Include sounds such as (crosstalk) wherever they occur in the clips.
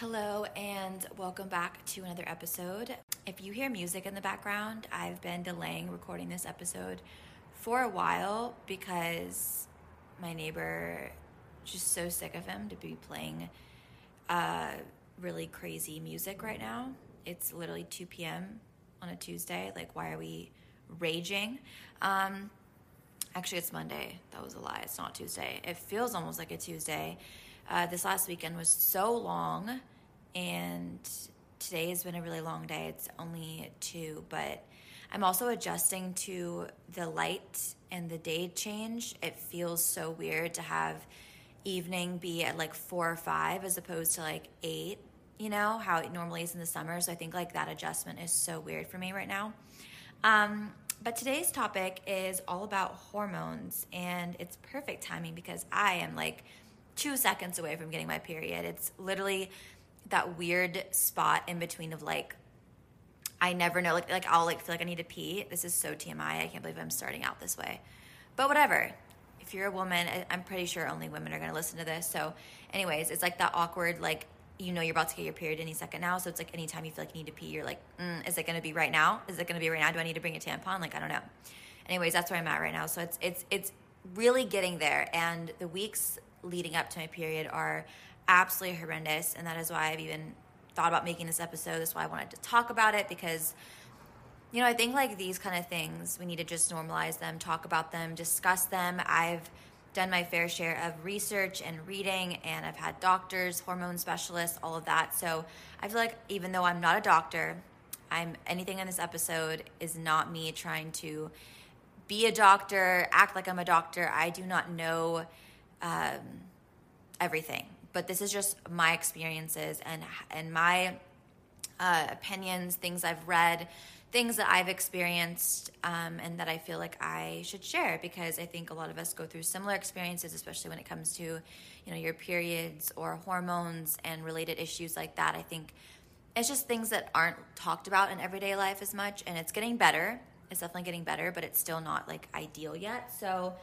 Hello, and welcome back to another episode. If you hear music in the background, I've been delaying recording this episode for a while because my neighbor just so sick of him to be playing uh, really crazy music right now. It's literally 2 p.m. on a Tuesday. Like, why are we raging? Um, actually, it's Monday. That was a lie. It's not Tuesday. It feels almost like a Tuesday. Uh, this last weekend was so long, and today has been a really long day. It's only two, but I'm also adjusting to the light and the day change. It feels so weird to have evening be at like four or five as opposed to like eight, you know, how it normally is in the summer. So I think like that adjustment is so weird for me right now. Um, but today's topic is all about hormones, and it's perfect timing because I am like two seconds away from getting my period. It's literally that weird spot in between of like I never know like like I'll like feel like I need to pee. This is so TMI. I can't believe I'm starting out this way. But whatever. If you're a woman, I'm pretty sure only women are to listen to this. So anyways, it's like that awkward like you know you're about to get your period any second now. So it's like anytime you feel like you need to pee, you're like, mm, is it going to be right now? Is it going to be right now? Do I need to bring a tampon? Like I don't know. Anyways, that's where I'm at right now. So it's it's it's really getting there and the weeks leading up to my period are absolutely horrendous. And that is why I've even thought about making this episode. That's why I wanted to talk about it because, you know, I think like these kind of things, we need to just normalize them, talk about them, discuss them. I've done my fair share of research and reading, and I've had doctors, hormone specialists, all of that. So I feel like even though I'm not a doctor, I'm anything in this episode is not me trying to be a doctor, act like I'm a doctor. I do not know um, everything, but this is just my experiences and and my uh, opinions, things I've read, things that I've experienced, um, and that I feel like I should share because I think a lot of us go through similar experiences, especially when it comes to you know your periods or hormones and related issues like that. I think it's just things that aren't talked about in everyday life as much, and it's getting better. It's definitely getting better, but it's still not like ideal yet. So,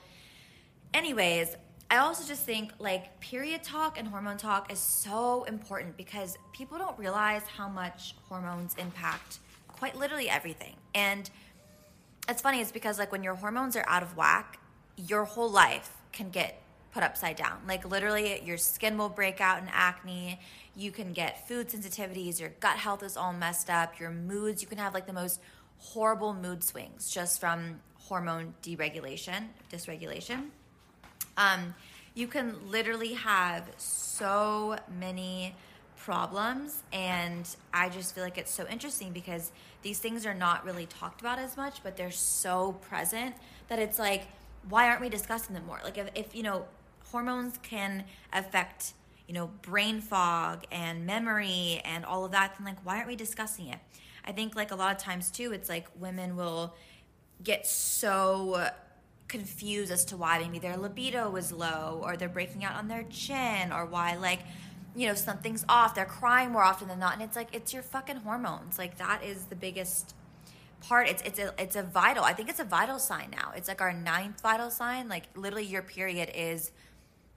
anyways, I also just think like period talk and hormone talk is so important because people don't realize how much hormones impact quite literally everything. And it's funny, it's because like when your hormones are out of whack, your whole life can get put upside down. Like literally, your skin will break out in acne. You can get food sensitivities. Your gut health is all messed up. Your moods, you can have like the most horrible mood swings just from hormone deregulation, dysregulation. Um, you can literally have so many problems and i just feel like it's so interesting because these things are not really talked about as much but they're so present that it's like why aren't we discussing them more? Like if, if you know hormones can affect you know brain fog and memory and all of that then like why aren't we discussing it? I think like a lot of times too it's like women will get so confused as to why maybe their libido was low or they're breaking out on their chin or why like you know something's off. They're crying more often than not. And it's like it's your fucking hormones. Like that is the biggest part. It's it's a it's a vital i think it's a vital sign now. It's like our ninth vital sign. Like literally your period is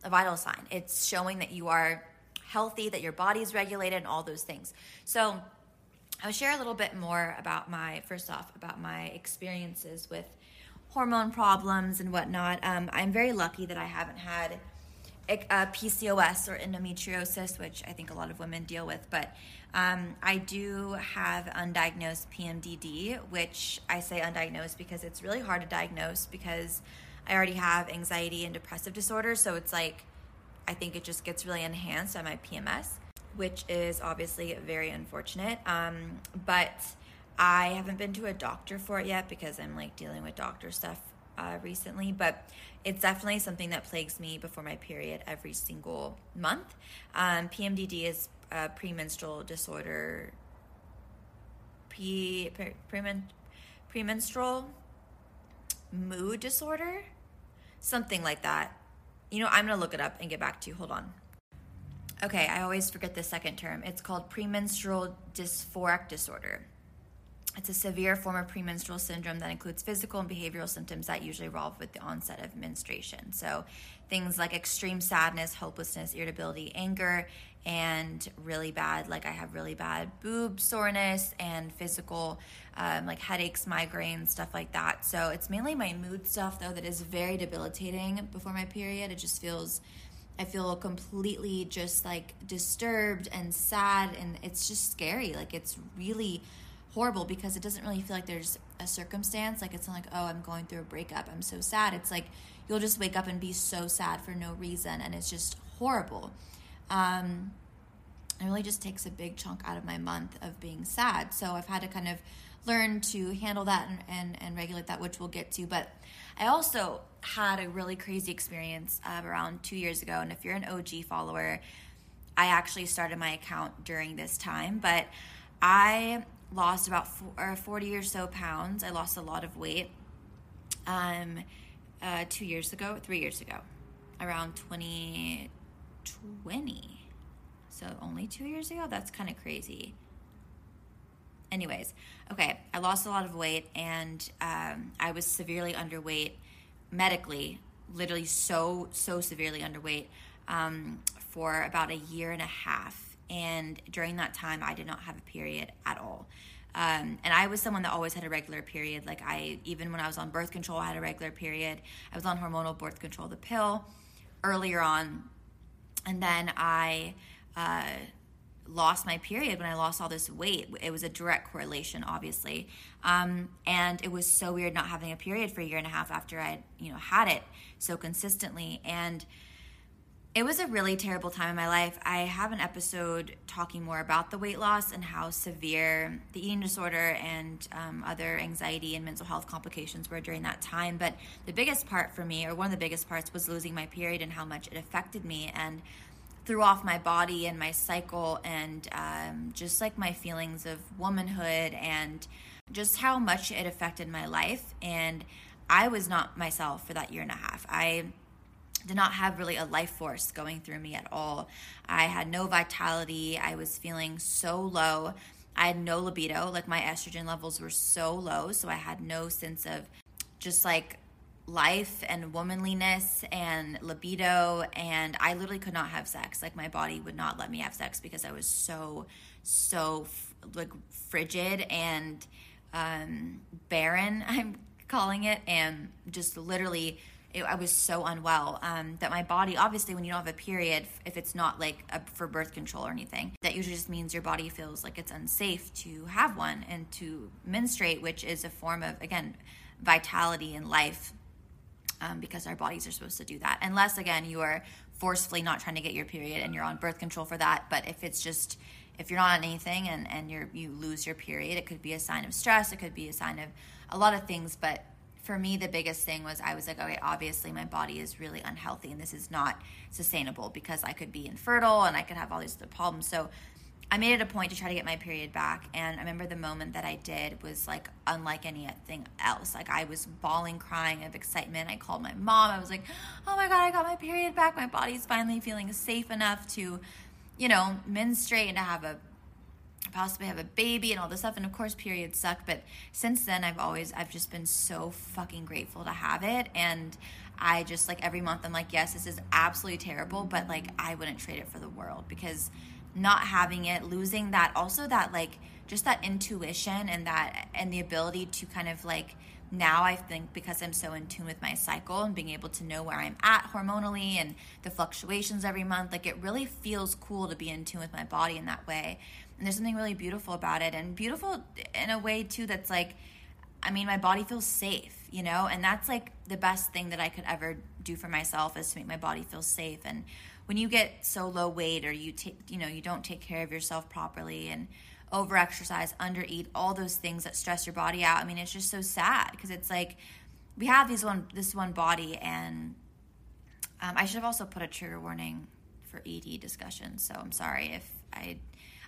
a vital sign. It's showing that you are healthy that your body is regulated and all those things. So i'll share a little bit more about my first off about my experiences with hormone problems and whatnot. Um, I'm very lucky that I haven't had a, a PCOS or endometriosis, which I think a lot of women deal with. But um, I do have undiagnosed PMDD, which I say undiagnosed because it's really hard to diagnose because I already have anxiety and depressive disorder. So it's like, I think it just gets really enhanced by my PMS, which is obviously very unfortunate. Um, but I haven't been to a doctor for it yet because I'm like dealing with doctor stuff uh, recently, but it's definitely something that plagues me before my period every single month. Um, PMDD is a premenstrual disorder, pre, pre, premen, premenstrual mood disorder, something like that. You know, I'm gonna look it up and get back to you. Hold on. Okay, I always forget the second term. It's called premenstrual dysphoric disorder it's a severe form of premenstrual syndrome that includes physical and behavioral symptoms that usually evolve with the onset of menstruation. So, things like extreme sadness, hopelessness, irritability, anger, and really bad, like I have really bad boob soreness and physical, um, like headaches, migraines, stuff like that. So, it's mainly my mood stuff, though, that is very debilitating before my period. It just feels. I feel completely just like disturbed and sad, and it's just scary. Like, it's really horrible because it doesn't really feel like there's a circumstance. Like it's not like, oh, I'm going through a breakup. I'm so sad. It's like you'll just wake up and be so sad for no reason, and it's just horrible. Um, it really just takes a big chunk out of my month of being sad. So I've had to kind of learn to handle that and, and, and regulate that, which we'll get to. But I also had a really crazy experience uh, around two years ago. And if you're an OG follower, I actually started my account during this time, but I lost about four, 40 or so pounds. I lost a lot of weight um, uh, two years ago, three years ago, around 2020. So only two years ago? That's kind of crazy. Anyways, okay, I lost a lot of weight and um, I was severely underweight medically, literally so, so severely underweight um, for about a year and a half and during that time i did not have a period at all. Um, and i was someone that always had a regular period. Like i even when i was on birth control i had a regular period. I was on hormonal birth control the pill earlier on. And then i uh, lost my period when i lost all this weight. It was a direct correlation obviously. Um, and it was so weird not having a period for a year and a half after i you know had it so consistently. And it was a really terrible time in my life. I have an episode talking more about the weight loss and how severe the eating disorder and um, other anxiety and mental health complications were during that time. But the biggest part for me, or one of the biggest parts, was losing my period and how much it affected me and threw off my body and my cycle and um, just like my feelings of womanhood and just how much it affected my life. And I was not myself for that year and a half. I did not have really a life force going through me at all. I had no vitality. I was feeling so low. I had no libido. Like my estrogen levels were so low. So I had no sense of just like life and womanliness and libido. And I literally could not have sex. Like my body would not let me have sex because I was so, so like frigid and um, barren, (laughs) I'm calling it. And just literally it, I was so unwell um, that my body, obviously, when you don't have a period, if it's not like a, for birth control or anything, that usually just means your body feels like it's unsafe to have one and to menstruate, which is a form of, again, vitality and life um, because our bodies are supposed to do that. Unless, again, you are forcefully not trying to get your period and you're on birth control for that. But if it's just, if you're not on anything and, and you're, you lose your period, it could be a sign of stress, it could be a sign of a lot of things. But for me, the biggest thing was I was like, okay, obviously my body is really unhealthy and this is not sustainable because I could be infertile and I could have all these other problems. So I made it a point to try to get my period back. And I remember the moment that I did was like unlike anything else. Like I was bawling, crying of excitement. I called my mom. I was like, oh my God, I got my period back. My body's finally feeling safe enough to, you know, menstruate and to have a possibly have a baby and all this stuff. And of course periods suck but since then i've always i've just been so fucking grateful to have it. And i just like every month i'm like yes this is absolutely terrible but like i wouldn't trade it for the world because not having it losing that also that like just that intuition and that and the ability to kind of like now I think because I'm so in tune with my cycle and being able to know where I'm at hormonally and the fluctuations every month, like it really feels cool to be in tune with my body in that way. And there's something really beautiful about it and beautiful in a way too that's like I mean my body feels safe, you know? And that's like the best thing that I could ever do for myself is to make my body feel safe and when you get so low weight or you take you know, you don't take care of yourself properly and over exercise, under eat, all those things that stress your body out. I mean, it's just so sad because it's like we have these one this one body and um, I should have also put a trigger warning for ED discussion. So I'm sorry if I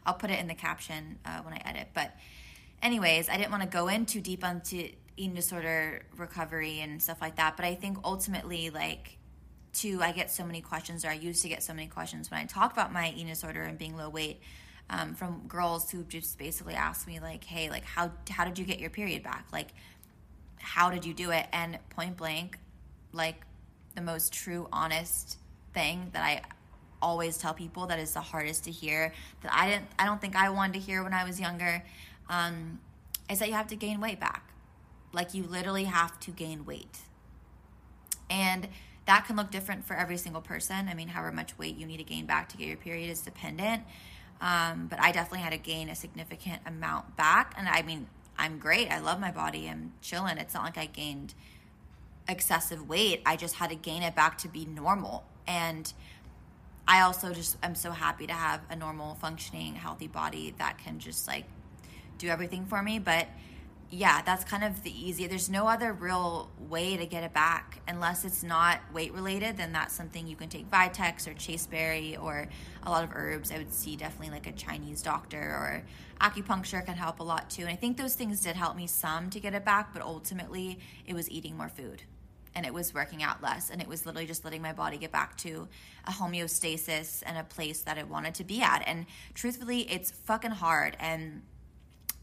I'll put it in the caption uh, when I edit. But, anyways, I didn't want to go in too deep onto eating disorder recovery and stuff like that. But I think ultimately, like, too, I get so many questions, or I used to get so many questions when I talk about my eating disorder and being low weight. Um, from girls who just basically asked me like, "Hey, like how how did you get your period back? Like, how did you do it?" And point blank, like the most true, honest thing that I always tell people that is the hardest to hear that I didn't I don't think I wanted to hear when I was younger um, is that you have to gain weight back. Like you literally have to gain weight. And that can look different for every single person. I mean, however much weight you need to gain back to get your period is dependent. Um, but I definitely had to gain a significant amount back. And I mean, I'm great. I love my body. I'm chilling. It's not like I gained excessive weight. I just had to gain it back to be normal. And I also just am so happy to have a normal, functioning, healthy body that can just like do everything for me. But yeah, that's kind of the easy. There's no other real way to get it back unless it's not weight related. Then that's something you can take Vitex or Chaseberry or a lot of herbs. I would see definitely like a Chinese doctor or acupuncture can help a lot too. And I think those things did help me some to get it back, but ultimately it was eating more food and it was working out less and it was literally just letting my body get back to a homeostasis and a place that it wanted to be at. And truthfully, it's fucking hard and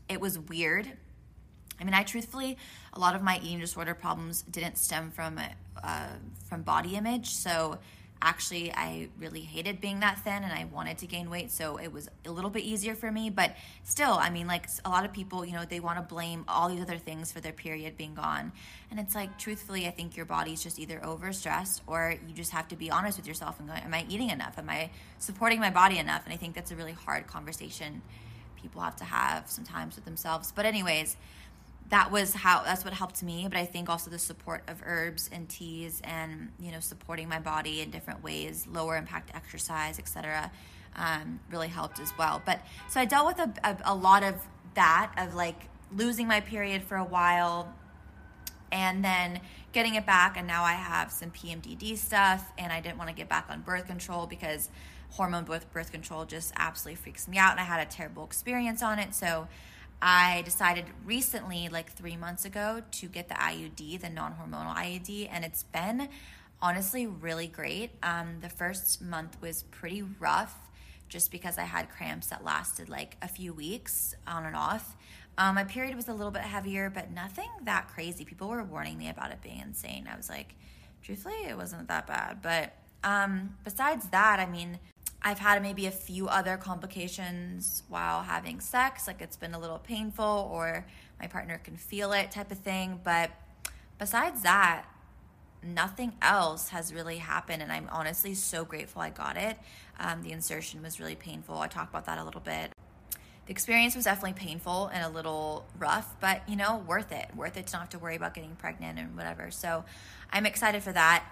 it was weird I mean, I truthfully, a lot of my eating disorder problems didn't stem from uh, from body image. So actually, I really hated being that thin, and I wanted to gain weight. So it was a little bit easier for me. But still, I mean, like a lot of people, you know, they want to blame all these other things for their period being gone, and it's like, truthfully, I think your body's just either overstressed, or you just have to be honest with yourself and go, "Am I eating enough? Am I supporting my body enough?" And I think that's a really hard conversation people have to have sometimes with themselves. But anyways that was how that's what helped me but i think also the support of herbs and teas and you know supporting my body in different ways lower impact exercise etc um, really helped as well. But so i dealt with a, a, a lot of that of like losing my period for a while and then getting it back and now i have some pmdd stuff and i didn't want to get back on birth control because hormone birth, birth control just absolutely freaks me out and i had a terrible experience on it. So I decided recently, like three months ago, to get the IUD, the non hormonal IUD, and it's been honestly really great. Um, the first month was pretty rough just because I had cramps that lasted like a few weeks on and off. Um, my period was a little bit heavier, but nothing that crazy. People were warning me about it being insane. I was like, truthfully, it wasn't that bad. But um, besides that, I mean, I've had maybe a few other complications while having sex, like it's been a little painful or my partner can feel it type of thing. But besides that, nothing else has really happened. And I'm honestly so grateful I got it. Um, the insertion was really painful. I talk about that a little bit. The experience was definitely painful and a little rough, but you know, worth it. Worth it to not have to worry about getting pregnant and whatever. So I'm excited for that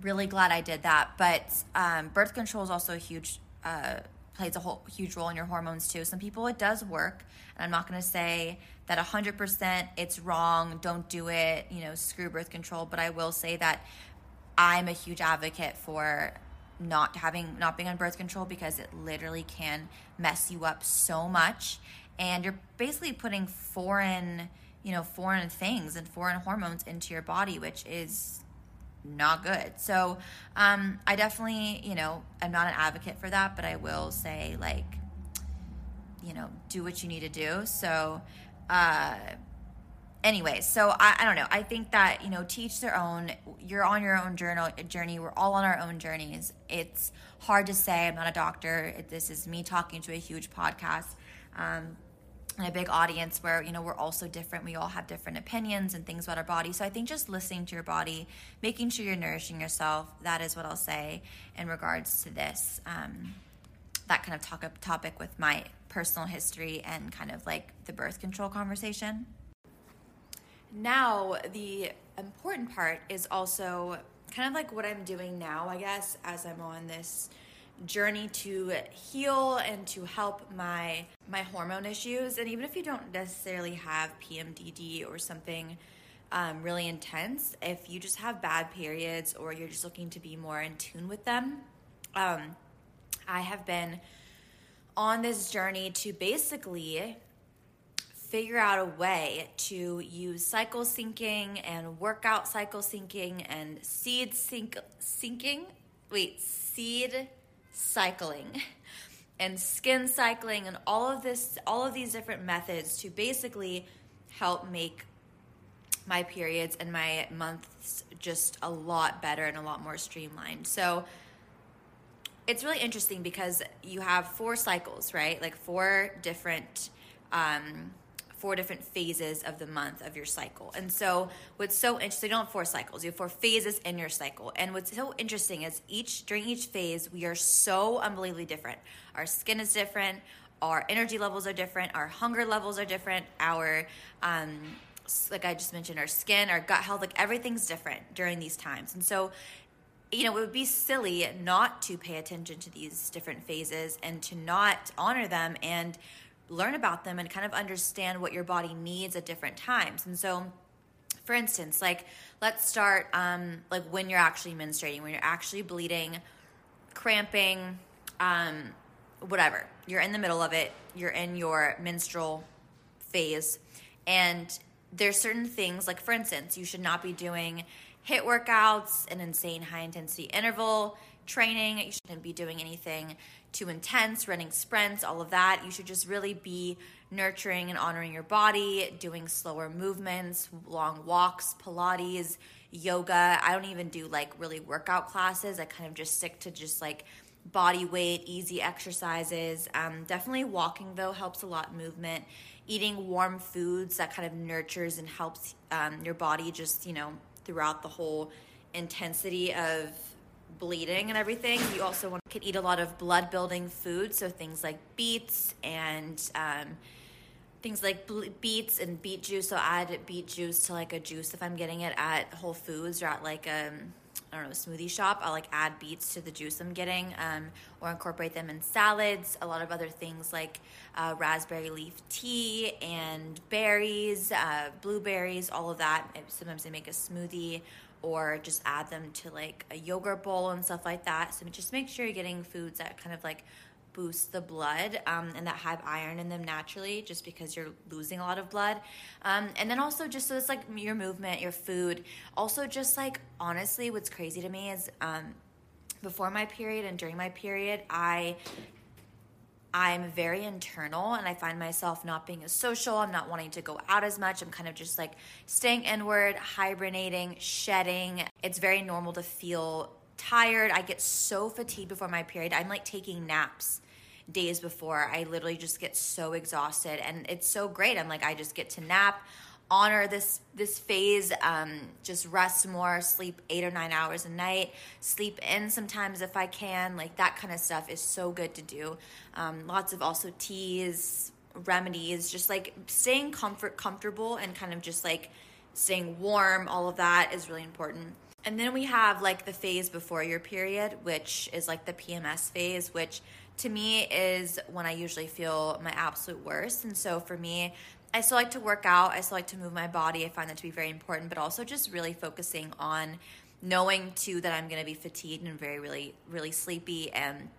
really glad I did that. But um, birth control is also a huge uh, plays a whole huge role in your hormones too. Some people it does work, and I'm not going to say that 100% it's wrong. Don't do it. You know, screw birth control. But I will say that I'm a huge advocate for not having not being on birth control because it literally can mess you up so much and you're basically putting foreign you know foreign things and foreign hormones into your body which is not good. So um, I definitely, you know, I'm not an advocate for that, but I will say, like, you know, do what you need to do. So, uh, anyway, so I, I don't know. I think that, you know, teach their own. You're on your own journal, journey. We're all on our own journeys. It's hard to say. I'm not a doctor. This is me talking to a huge podcast. Um, and a big audience where you know we're also different. We all have different opinions and things about our body. So i think just listening to your body making sure you're nourishing yourself that is what i'll say in regards to this um, that kind of talk topic with my personal history and kind of like the birth control conversation. Now the important part is also kind of like what i'm doing now i guess as i'm on this journey to heal and to help my my hormone issues. And even if you don't necessarily have PMDD or something um, really intense if you just have bad periods or you're just looking to be more in tune with them um, I have been on this journey to basically figure out a way to use cycle syncing and workout cycle syncing and seed sync syncing wait seed cycling and skin cycling and all of this all of these different methods to basically help make my periods and my months just a lot better and a lot more streamlined. So it's really interesting because you have four cycles, right? Like four different um, four different phases of the month of your cycle. And so what's so interesting, you don't have four cycles, you have four phases in your cycle. And what's so interesting is each during each phase, we are so unbelievably different. Our skin is different, our energy levels are different, our hunger levels are different, our um, like I just mentioned, our skin, our gut health, like everything's different during these times. And so, you know, it would be silly not to pay attention to these different phases and to not honor them and learn about them and kind of understand what your body needs at different times. And so, for instance, like let's start um, like when you're actually menstruating, when you're actually bleeding, cramping, um, whatever. You're in the middle of it. You're in your menstrual phase, and there's certain things like for instance you should not be doing HIIT workouts an insane high intensity interval training you shouldn't be doing anything too intense running sprints all of that. You should just really be nurturing and honoring your body doing slower movements long walks pilates yoga. I don't even do like really workout classes. I kind of just stick to just like body weight easy exercises. Um, definitely walking though helps a lot movement. Eating warm foods that kind of nurtures and helps um, your body just, you know, throughout the whole intensity of bleeding and everything. You also want, can eat a lot of blood building foods, so things like beets and um, things like beets and beet juice. So add beet juice to like a juice if I'm getting it at Whole Foods or at like a um, don't know, smoothie shop. I'll like add beets to the juice I'm getting um, or incorporate them in salads. A lot of other things like uh, raspberry leaf tea and berries, uh, blueberries, all of that. Sometimes I make a smoothie or just add them to like a yogurt bowl and stuff like that. So just make sure you're getting foods that kind of like boost the blood um, and that have iron in them naturally just because you're losing a lot of blood um, and then also just so it's like your movement your food also just like honestly what's crazy to me is um, before my period and during my period i I'm very internal and I find myself not being as social. I'm not wanting to go out as much. I'm kind of just like staying inward, hibernating, shedding. It's very normal to feel tired. I get so fatigued before my period. I'm like taking naps days before. I literally just get so exhausted and it's so great. I'm like I just get to nap, honor this this phase, um, just rest more, sleep eight or nine hours a night, sleep in sometimes if I can. Like that kind of stuff is so good to do. Um, lots of also teas, remedies, just like staying comfort comfortable and kind of just like staying warm. All of that is really important. And then we have like the phase before your period, which is like the PMS phase, which to me is when I usually feel my absolute worst. And so for me, I still like to work out, I still like to move my body. I find that to be very important, but also just really focusing on knowing too that I'm going to be fatigued and very, really, really sleepy and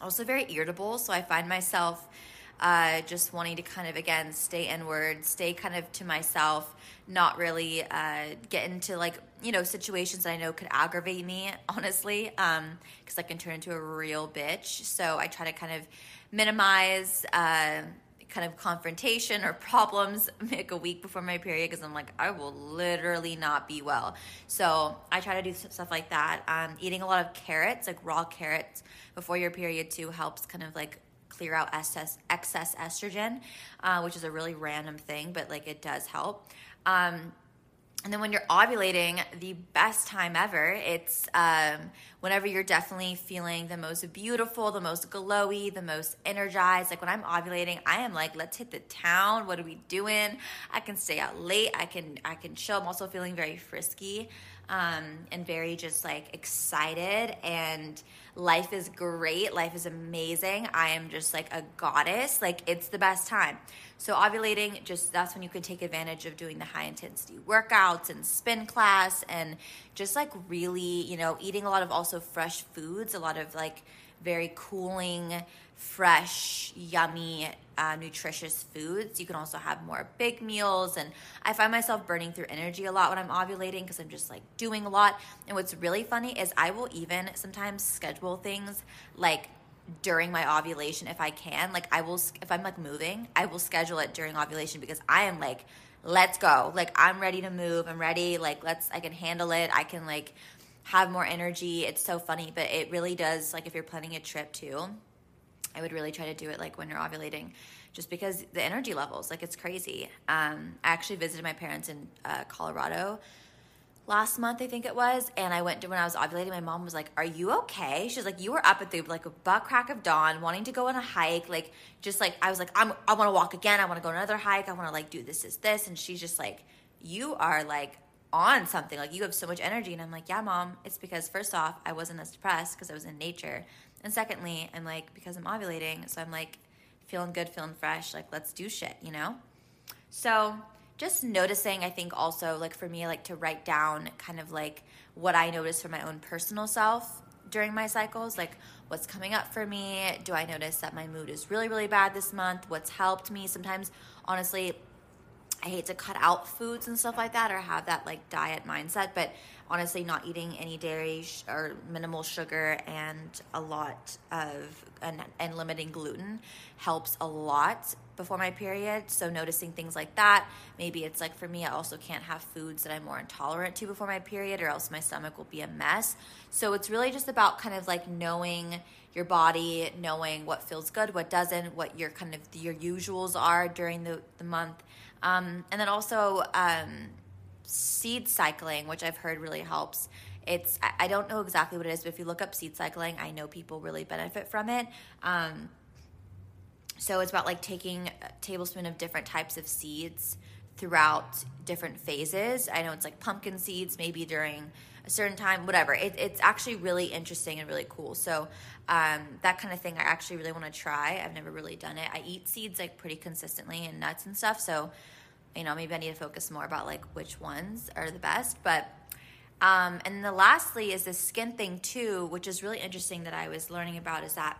also very irritable. So I find myself uh, just wanting to kind of again stay inward, stay kind of to myself, not really uh, get into like you know situations that I know could aggravate me, (laughs) honestly, because um, I can turn into a real bitch. So I try to kind of minimize. Uh, kind of confrontation or problems (laughs) like a week before my period because I'm like, I will literally not be well. So I try to do stuff like that. Um, eating a lot of carrots, like raw carrots, before your period too helps kind of like clear out excess, excess estrogen, uh, which is a really random thing, but like it does help. Um, and then when you're ovulating, the best time ever, it's um, whenever you're definitely feeling the most beautiful, the most glowy, the most energized. Like when I'm ovulating, I am like, let's hit the town. What are we doing? I can stay out late. I can I can chill. I'm also feeling very frisky um, and very just like excited and life is great life is amazing. I am just like a goddess. Like it's the best time. So ovulating just that's when you can take advantage of doing the high intensity workouts and spin class and just like really you know eating a lot of also fresh foods a lot of like very cooling fresh, yummy, uh, nutritious foods. You can also have more big meals. And I find myself burning through energy a lot when I'm ovulating because I'm just like doing a lot. And what's really funny is I will even sometimes schedule things like during my ovulation if I can. Like I will if I'm like moving, I will schedule it during ovulation because I am like let's go. Like I'm ready to move. I'm ready. Like let's I can handle it. I can like have more energy. It's so funny, but it really does like if you're planning a trip too, I would really try to do it like when you're ovulating just because the energy levels like it's crazy. Um I actually visited my parents in uh, Colorado last month, I think it was. And I went to when I was ovulating, my mom was like, Are you okay? She's like, You were up at the like butt crack of dawn, wanting to go on a hike. Like, just like, I was like, I'm, I want to walk again. I want to go on another hike. I want to like do this, this, this. And she's just like, You are like on something. Like, you have so much energy. And I'm like, Yeah, mom. It's because, first off, I wasn't as depressed because I was in nature. And secondly, I'm like, because I'm ovulating. So I'm like, feeling good, feeling fresh. Like, let's do shit, you know? So, just noticing, I think also like for me, like to write down kind of like what I notice for my own personal self during my cycles, like what's coming up for me. Do I notice that my mood is really, really bad this month? What's helped me? Sometimes, honestly, I hate to cut out foods and stuff like that or have that like diet mindset, but honestly, not eating any dairy sh- or minimal sugar and a lot of and, and limiting gluten helps a lot before my period. So noticing things like that, maybe it's like for me, I also can't have foods that I'm more intolerant to before my period, or else my stomach will be a mess. So it's really just about kind of like knowing your body, knowing what feels good, what doesn't, what your kind of your usuals are during the the month, um, and then also um, seed cycling, which I've heard really helps. It's I don't know exactly what it is, but if you look up seed cycling, I know people really benefit from it. Um, so it's about like taking a tablespoon of different types of seeds throughout different phases. I know it's like pumpkin seeds, maybe during a certain time, whatever. It, it's actually really interesting and really cool. So um, that kind of thing, I actually really want to try. I've never really done it. I eat seeds like pretty consistently and nuts and stuff. So you know, maybe I need to focus more about like which ones are the best. But um, and the lastly is the skin thing too, which is really interesting that I was learning about. Is that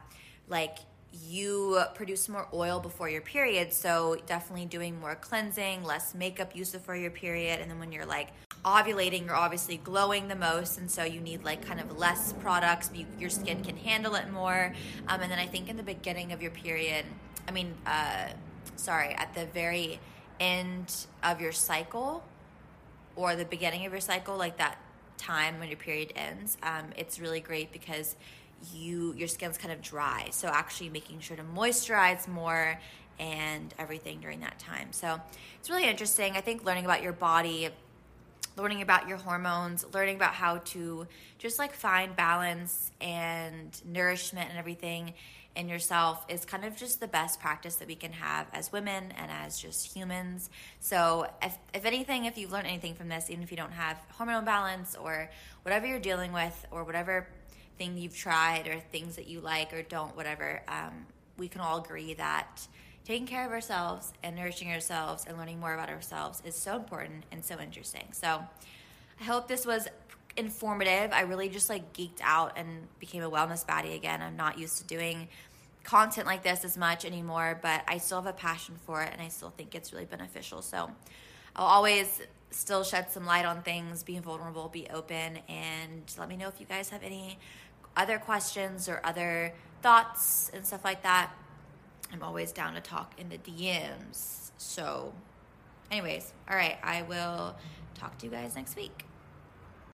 like you produce more oil before your period, so definitely doing more cleansing, less makeup use before your period, and then when you're like ovulating, you're obviously glowing the most, and so you need like kind of less products. You, your skin can handle it more. Um, and then I think in the beginning of your period, I mean, uh, sorry, at the very end of your cycle or the beginning of your cycle, like that time when your period ends, um, it's really great because you your skin's kind of dry. So actually making sure to moisturize more and everything during that time. So it's really interesting. I think learning about your body, learning about your hormones, learning about how to just like find balance and nourishment and everything in yourself is kind of just the best practice that we can have as women and as just humans. So, if, if anything, if you've learned anything from this, even if you don't have hormone balance or whatever you're dealing with or whatever thing you've tried or things that you like or don't, whatever, um, we can all agree that taking care of ourselves and nourishing ourselves and learning more about ourselves is so important and so interesting. So, I hope this was informative. I really just like geeked out and became a wellness baddie again. I'm not used to doing content like this as much anymore, but I still have a passion for it and I still think it's really beneficial. So I'll always still shed some light on things, be vulnerable, be open, and let me know if you guys have any other questions or other thoughts and stuff like that. I'm always down to talk in the DMs. So, anyways, all right, I will talk to you guys next week.